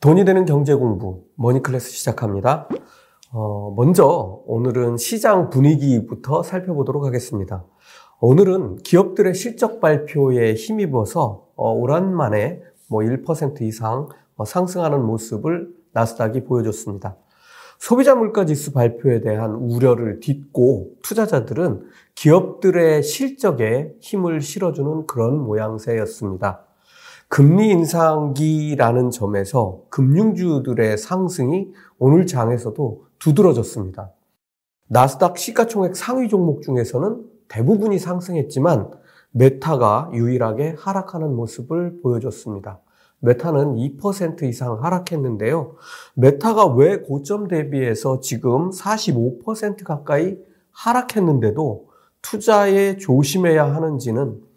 돈이 되는 경제 공부 머니 클래스 시작합니다. 어, 먼저 오늘은 시장 분위기부터 살펴보도록 하겠습니다. 오늘은 기업들의 실적 발표에 힘입어서 어, 오랜만에 뭐 1% 이상 어, 상승하는 모습을 나스닥이 보여줬습니다. 소비자 물가 지수 발표에 대한 우려를 딛고 투자자들은 기업들의 실적에 힘을 실어주는 그런 모양새였습니다. 금리 인상기라는 점에서 금융주들의 상승이 오늘 장에서도 두드러졌습니다. 나스닥 시가총액 상위 종목 중에서는 대부분이 상승했지만 메타가 유일하게 하락하는 모습을 보여줬습니다. 메타는 2% 이상 하락했는데요. 메타가 왜 고점 대비해서 지금 45% 가까이 하락했는데도 투자에 조심해야 하는지는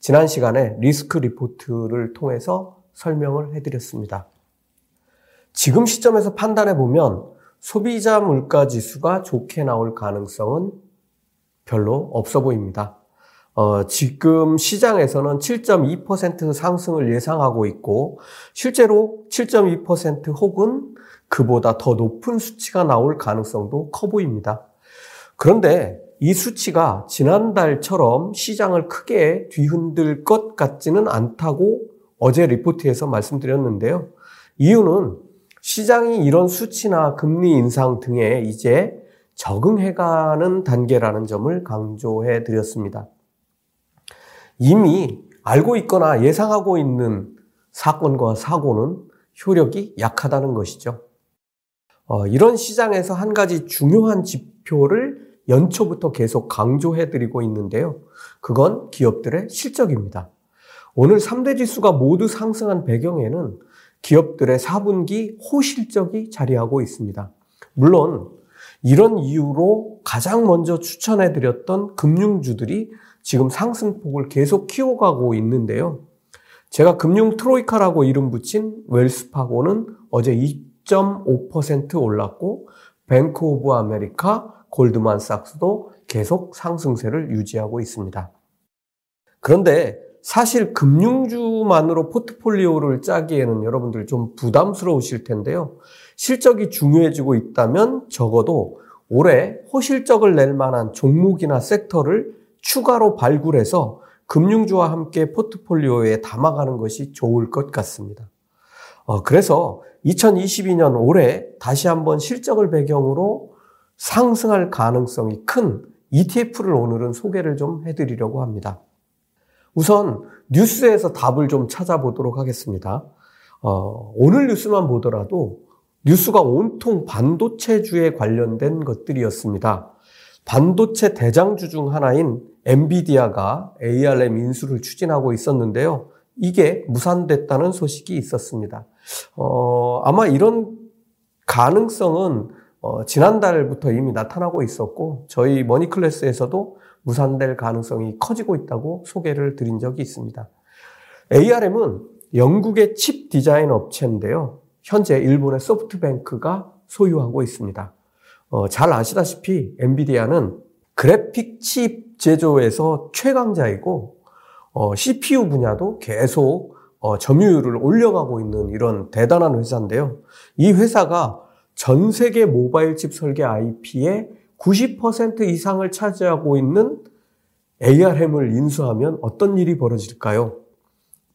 지난 시간에 리스크 리포트를 통해서 설명을 해드렸습니다. 지금 시점에서 판단해 보면 소비자 물가 지수가 좋게 나올 가능성은 별로 없어 보입니다. 어, 지금 시장에서는 7.2% 상승을 예상하고 있고 실제로 7.2% 혹은 그보다 더 높은 수치가 나올 가능성도 커 보입니다. 그런데 이 수치가 지난달처럼 시장을 크게 뒤흔들 것 같지는 않다고 어제 리포트에서 말씀드렸는데요. 이유는 시장이 이런 수치나 금리 인상 등에 이제 적응해가는 단계라는 점을 강조해 드렸습니다. 이미 알고 있거나 예상하고 있는 사건과 사고는 효력이 약하다는 것이죠. 어, 이런 시장에서 한 가지 중요한 지표를 연초부터 계속 강조해드리고 있는데요. 그건 기업들의 실적입니다. 오늘 3대 지수가 모두 상승한 배경에는 기업들의 4분기 호실적이 자리하고 있습니다. 물론 이런 이유로 가장 먼저 추천해드렸던 금융주들이 지금 상승폭을 계속 키워가고 있는데요. 제가 금융 트로이카라고 이름 붙인 웰스파고는 어제 2.5% 올랐고 뱅크 오브 아메리카, 골드만삭스도 계속 상승세를 유지하고 있습니다. 그런데 사실 금융주만으로 포트폴리오를 짜기에는 여러분들 좀 부담스러우실 텐데요. 실적이 중요해지고 있다면 적어도 올해 호실적을 낼 만한 종목이나 섹터를 추가로 발굴해서 금융주와 함께 포트폴리오에 담아가는 것이 좋을 것 같습니다. 어, 그래서 2022년 올해 다시 한번 실적을 배경으로 상승할 가능성이 큰 ETF를 오늘은 소개를 좀 해드리려고 합니다. 우선 뉴스에서 답을 좀 찾아보도록 하겠습니다. 어, 오늘 뉴스만 보더라도 뉴스가 온통 반도체주에 관련된 것들이었습니다. 반도체 대장주 중 하나인 엔비디아가 ARM 인수를 추진하고 있었는데요. 이게 무산됐다는 소식이 있었습니다. 어, 아마 이런 가능성은 어, 지난달부터 이미 나타나고 있었고 저희 머니 클래스에서도 무산될 가능성이 커지고 있다고 소개를 드린 적이 있습니다. ARM은 영국의 칩 디자인 업체인데요. 현재 일본의 소프트뱅크가 소유하고 있습니다. 어, 잘 아시다시피 엔비디아는 그래픽 칩 제조에서 최강자이고 어, CPU 분야도 계속 어, 점유율을 올려가고 있는 이런 대단한 회사인데요. 이 회사가 전 세계 모바일 칩 설계 IP의 90% 이상을 차지하고 있는 ARM을 인수하면 어떤 일이 벌어질까요?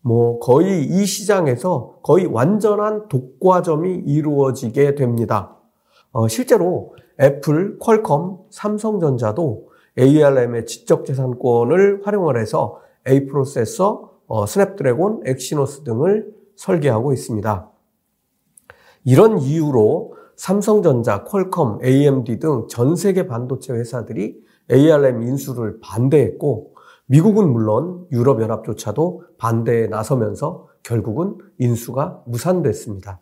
뭐 거의 이 시장에서 거의 완전한 독과점이 이루어지게 됩니다. 어, 실제로 애플, 퀄컴, 삼성전자도 ARM의 지적재산권을 활용을 해서 A 프로세서, 어, 스냅드래곤, 엑시노스 등을 설계하고 있습니다. 이런 이유로 삼성전자, 퀄컴, AMD 등 전 세계 반도체 회사들이 ARM 인수를 반대했고 미국은 물론 유럽연합조차도 반대에 나서면서 결국은 인수가 무산됐습니다.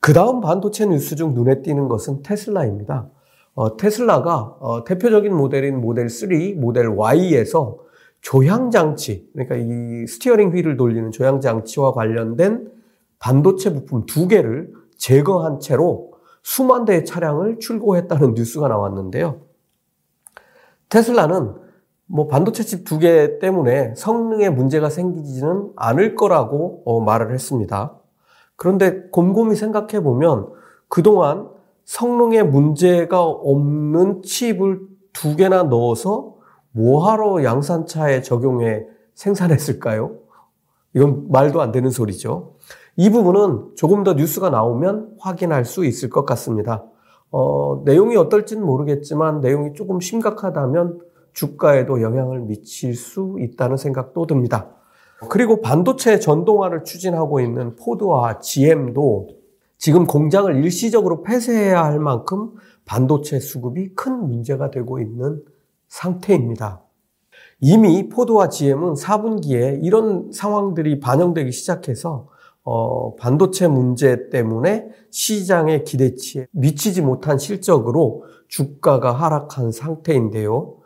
그 다음 반도체 뉴스 중 눈에 띄는 것은 테슬라입니다. 어, 테슬라가 어, 대표적인 모델인 모델 3, 모델 Y에서 조향장치, 그러니까 이 스티어링 휠을 돌리는 조향장치와 관련된 반도체 부품 두 개를 제거한 채로 수만 대의 차량을 출고했다는 뉴스가 나왔는데요. 테슬라는 뭐 반도체 칩 두 개 때문에 성능에 문제가 생기지는 않을 거라고 어, 말을 했습니다. 그런데 곰곰이 생각해 보면 그동안 성능에 문제가 없는 칩을 두 개나 넣어서 뭐하러 양산차에 적용해 생산했을까요? 이건 말도 안 되는 소리죠. 이 부분은 조금 더 뉴스가 나오면 확인할 수 있을 것 같습니다. 어, 내용이 어떨지는 모르겠지만 내용이 조금 심각하다면 주가에도 영향을 미칠 수 있다는 생각도 듭니다. 그리고 반도체 전동화를 추진하고 있는 포드와 GM도 지금 공장을 일시적으로 폐쇄해야 할 만큼 반도체 수급이 큰 문제가 되고 있는 상태입니다. 이미 포드와 GM은 4분기에 이런 상황들이 반영되기 시작해서 어, 반도체 문제 때문에 시장의 기대치에 미치지 못한 실적으로 주가가 하락한 상태인데요.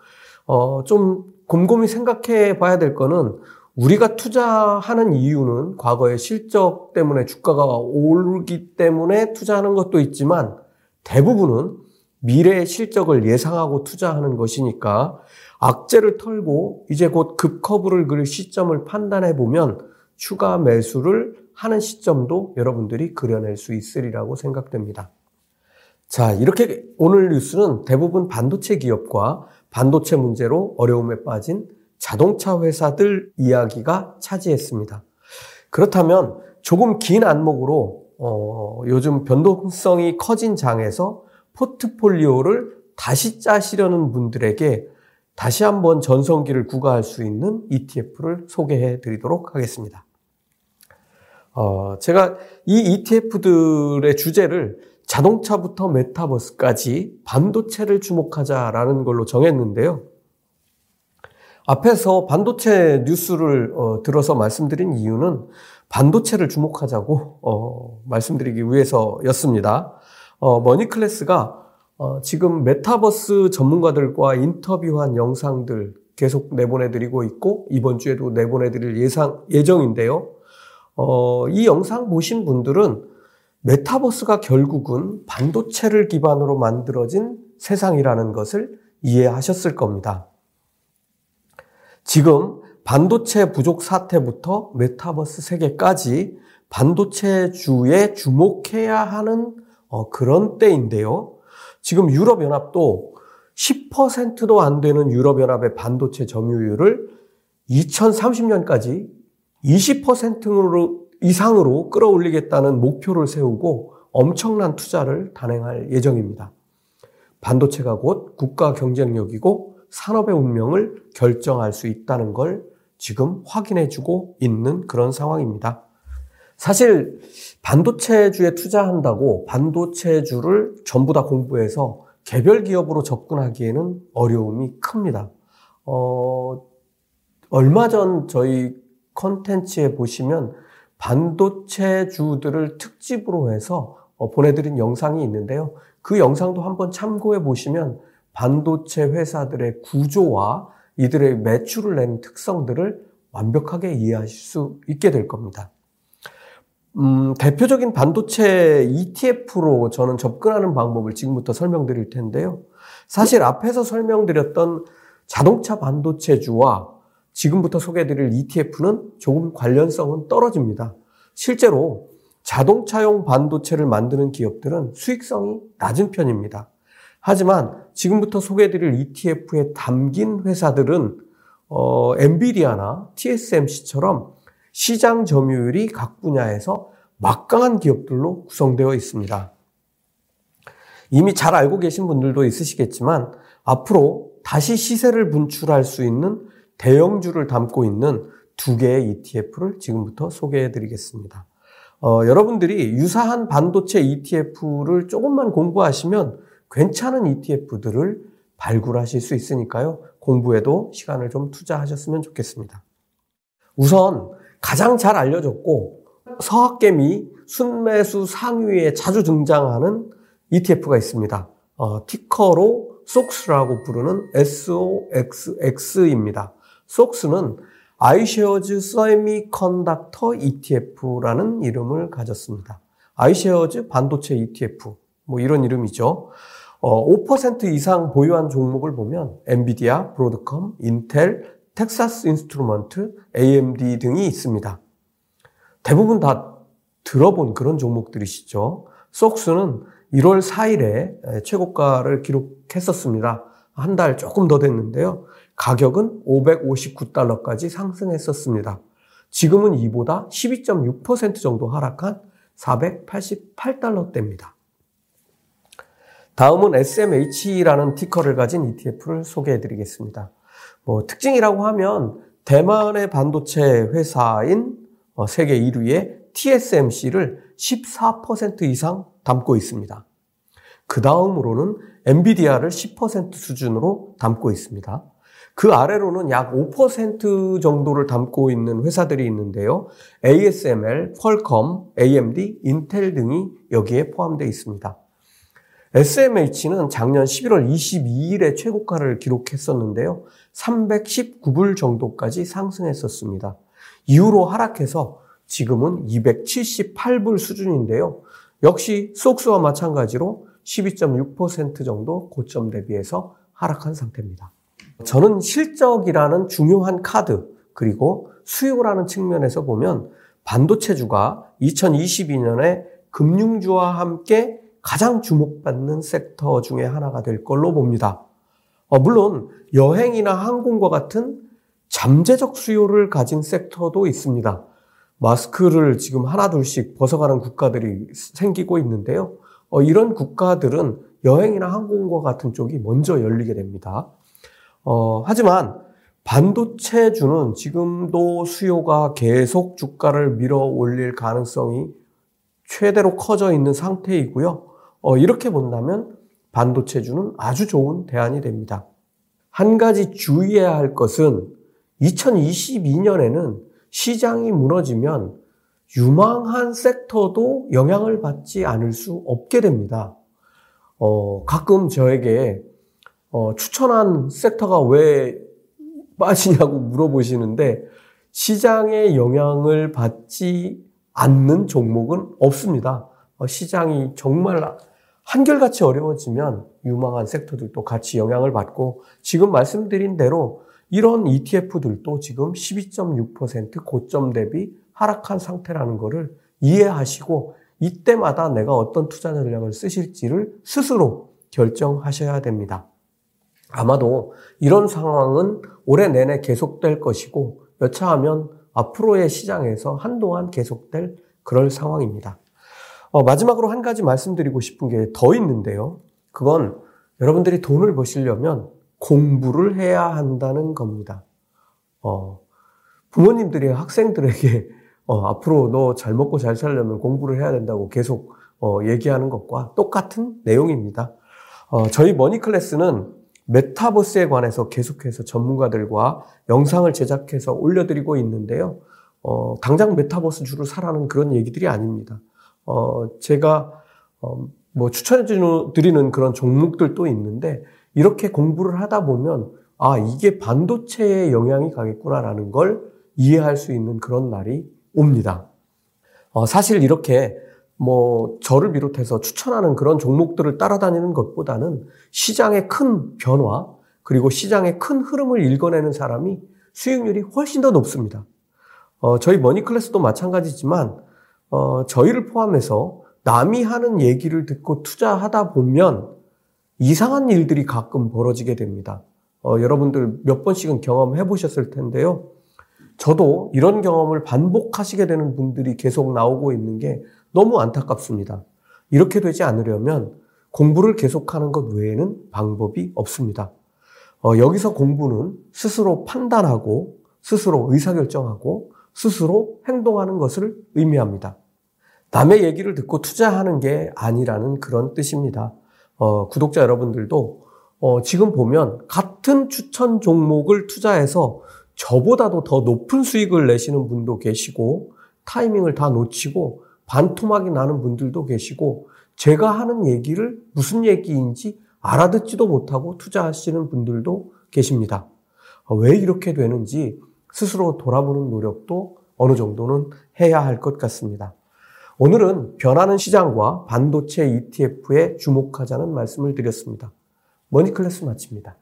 어, 좀 곰곰이 생각해 봐야 될 거는 우리가 투자하는 이유는 과거의 실적 때문에 주가가 오르기 때문에 투자하는 것도 있지만 대부분은 미래의 실적을 예상하고 투자하는 것이니까 악재를 털고 이제 곧 급커브를 그릴 시점을 판단해 보면 추가 매수를 하는 시점도 여러분들이 그려낼 수 있으리라고 생각됩니다. 자, 이렇게 오늘 뉴스는 대부분 반도체 기업과 반도체 문제로 어려움에 빠진 자동차 회사들 이야기가 차지했습니다. 그렇다면 조금 긴 안목으로 어, 요즘 변동성이 커진 장에서 포트폴리오를 다시 짜시려는 분들에게 다시 한번 전성기를 구가할 수 있는 ETF를 소개해 드리도록 하겠습니다. 어, 제가 이 ETF들의 주제를 자동차부터 메타버스까지 반도체를 주목하자라는 걸로 정했는데요. 앞에서 반도체 뉴스를 어, 들어서 말씀드린 이유는 반도체를 주목하자고 어, 말씀드리기 위해서였습니다. 어, 머니클래스가 어, 지금 메타버스 전문가들과 인터뷰한 영상들 계속 내보내드리고 있고 이번 주에도 내보내드릴 예상 예정인데요. 어, 이 영상 보신 분들은 메타버스가 결국은 반도체를 기반으로 만들어진 세상이라는 것을 이해하셨을 겁니다. 지금 반도체 부족 사태부터 메타버스 세계까지 반도체 주에 주목해야 하는 어, 그런 때인데요. 지금 유럽연합도 10%도 안 되는 유럽연합의 반도체 점유율을 2030년까지 20%로 이상으로 끌어올리겠다는 목표를 세우고 엄청난 투자를 단행할 예정입니다. 반도체가 곧 국가 경쟁력이고 산업의 운명을 결정할 수 있다는 걸 지금 확인해 주고 있는 그런 상황입니다. 사실 반도체주에 투자한다고 반도체주를 전부 다 공부해서 개별 기업으로 접근하기에는 어려움이 큽니다. 어, 얼마 전 저희 컨텐츠에 보시면 반도체주들을 특집으로 해서 어, 보내드린 영상이 있는데요. 그 영상도 한번 참고해 보시면 반도체 회사들의 구조와 이들의 매출을 낸 특성들을 완벽하게 이해하실 수 있게 될 겁니다. 음, 대표적인 반도체 ETF로 저는 접근하는 방법을 지금부터 설명드릴 텐데요. 사실 앞에서 설명드렸던 자동차 반도체주와 지금부터 소개해드릴 ETF는 조금 관련성은 떨어집니다. 실제로 자동차용 반도체를 만드는 기업들은 수익성이 낮은 편입니다. 하지만 지금부터 소개해드릴 ETF에 담긴 회사들은 어, 엔비디아나 TSMC처럼 시장 점유율이 각 분야에서 막강한 기업들로 구성되어 있습니다. 이미 잘 알고 계신 분들도 있으시겠지만 앞으로 다시 시세를 분출할 수 있는 대형주를 담고 있는 두 개의 ETF를 지금부터 소개해 드리겠습니다. 어, 여러분들이 유사한 반도체 ETF를 조금만 공부하시면 괜찮은 ETF들을 발굴하실 수 있으니까요. 공부에도 시간을 좀 투자하셨으면 좋겠습니다. 우선 가장 잘 알려졌고 서학개미 순매수 상위에 자주 등장하는 ETF가 있습니다. 어, ticker로 SOX라고 부르는 SOXX입니다. SOX는 iShares Semiconductor ETF라는 이름을 가졌습니다. 아이쉐어즈 반도체 ETF 뭐 이런 이름이죠. 어, 5% 이상 보유한 종목을 보면 엔비디아, 브로드컴, 인텔, 텍사스 인스트루먼트, AMD 등이 있습니다. 대부분 다 들어본 그런 종목들이시죠. 속스는 1월 4일에 최고가를 기록했었습니다. 한 달 조금 더 됐는데요. 가격은 559달러까지 상승했었습니다. 지금은 이보다 12.6% 정도 하락한 488달러대입니다. 다음은 SMH라는 티커를 가진 ETF를 소개해 드리겠습니다. 뭐 특징이라고 하면 대만의 반도체 회사인 어, 세계 1위의 TSMC를 14% 이상 담고 있습니다. 그 다음으로는 엔비디아를 10% 수준으로 담고 있습니다. 그 아래로는 약 5% 정도를 담고 있는 회사들이 있는데요. ASML, 퀄컴, AMD, 인텔 등이 여기에 포함되어 있습니다. SMH는 작년 11월 22일에 최고가를 기록했었는데요. 319불 정도까지 상승했었습니다. 이후로 하락해서 지금은 278불 수준인데요. 역시 속수와 마찬가지로 12.6% 정도 고점 대비해서 하락한 상태입니다. 저는 실적이라는 중요한 카드 그리고 수요라는 측면에서 보면 반도체주가 2022년에 금융주와 함께 가장 주목받는 섹터 중에 하나가 될 걸로 봅니다. 어, 물론 여행이나 항공과 같은 잠재적 수요를 가진 섹터도 있습니다. 마스크를 지금 하나둘씩 벗어가는 국가들이 생기고 있는데요. 어, 이런 국가들은 여행이나 항공과 같은 쪽이 먼저 열리게 됩니다. 어, 하지만 반도체주는 지금도 수요가 계속 주가를 밀어 올릴 가능성이 최대로 커져 있는 상태이고요. 어, 이렇게 본다면 반도체주는 아주 좋은 대안이 됩니다. 한 가지 주의해야 할 것은 2022년에는 시장이 무너지면 유망한 섹터도 영향을 받지 않을 수 없게 됩니다. 어, 가끔 저에게 어, 추천한 섹터가 왜 빠지냐고 물어보시는데 시장의 영향을 받지 않는 종목은 없습니다. 어, 시장이 정말 한결같이 어려워지면 유망한 섹터들도 같이 영향을 받고 지금 말씀드린 대로 이런 ETF들도 지금 12.6% 고점 대비 하락한 상태라는 것을 이해하시고 이때마다 내가 어떤 투자 전략을 쓰실지를 스스로 결정하셔야 됩니다. 아마도 이런 상황은 올해 내내 계속될 것이고 여차하면 앞으로의 시장에서 한동안 계속될 그럴 상황입니다. 어, 마지막으로 한 가지 말씀드리고 싶은 게 더 있는데요. 그건 여러분들이 돈을 버시려면 공부를 해야 한다는 겁니다. 어, 부모님들이 학생들에게 어, 앞으로 너 잘 먹고 잘 살려면 공부를 해야 된다고 계속 어, 얘기하는 것과 똑같은 내용입니다. 어, 저희 머니 클래스는 메타버스에 관해서 계속해서 전문가들과 영상을 제작해서 올려드리고 있는데요. 어, 당장 메타버스 주로 사라는 그런 얘기들이 아닙니다. 어, 제가 어, 뭐 추천해 드리는 그런 종목들도 있는데 이렇게 공부를 하다 보면 아 이게 반도체에 영향이 가겠구나라는 걸 이해할 수 있는 그런 날이 옵니다. 어, 사실 이렇게 뭐 저를 비롯해서 추천하는 그런 종목들을 따라다니는 것보다는 시장의 큰 변화 그리고 시장의 큰 흐름을 읽어내는 사람이 수익률이 훨씬 더 높습니다. 어, 저희 머니클래스도 마찬가지지만 어, 저희를 포함해서 남이 하는 얘기를 듣고 투자하다 보면 이상한 일들이 가끔 벌어지게 됩니다. 어, 여러분들 몇 번씩은 경험해 보셨을 텐데요. 저도 이런 경험을 반복하시게 되는 분들이 계속 나오고 있는 게 너무 안타깝습니다. 이렇게 되지 않으려면 공부를 계속하는 것 외에는 방법이 없습니다. 어, 여기서 공부는 스스로 판단하고 스스로 의사결정하고 스스로 행동하는 것을 의미합니다. 남의 얘기를 듣고 투자하는 게 아니라는 그런 뜻입니다. 어, 구독자 여러분들도 어, 지금 보면 같은 추천 종목을 투자해서 저보다도 더 높은 수익을 내시는 분도 계시고 타이밍을 다 놓치고 반토막이 나는 분들도 계시고 제가 하는 얘기를 무슨 얘기인지 알아듣지도 못하고 투자하시는 분들도 계십니다. 어, 왜 이렇게 되는지 스스로 돌아보는 노력도 어느 정도는 해야 할 것 같습니다. 오늘은 변하는 시장과 반도체 ETF에 주목하자는 말씀을 드렸습니다. 머니클래스 마칩니다.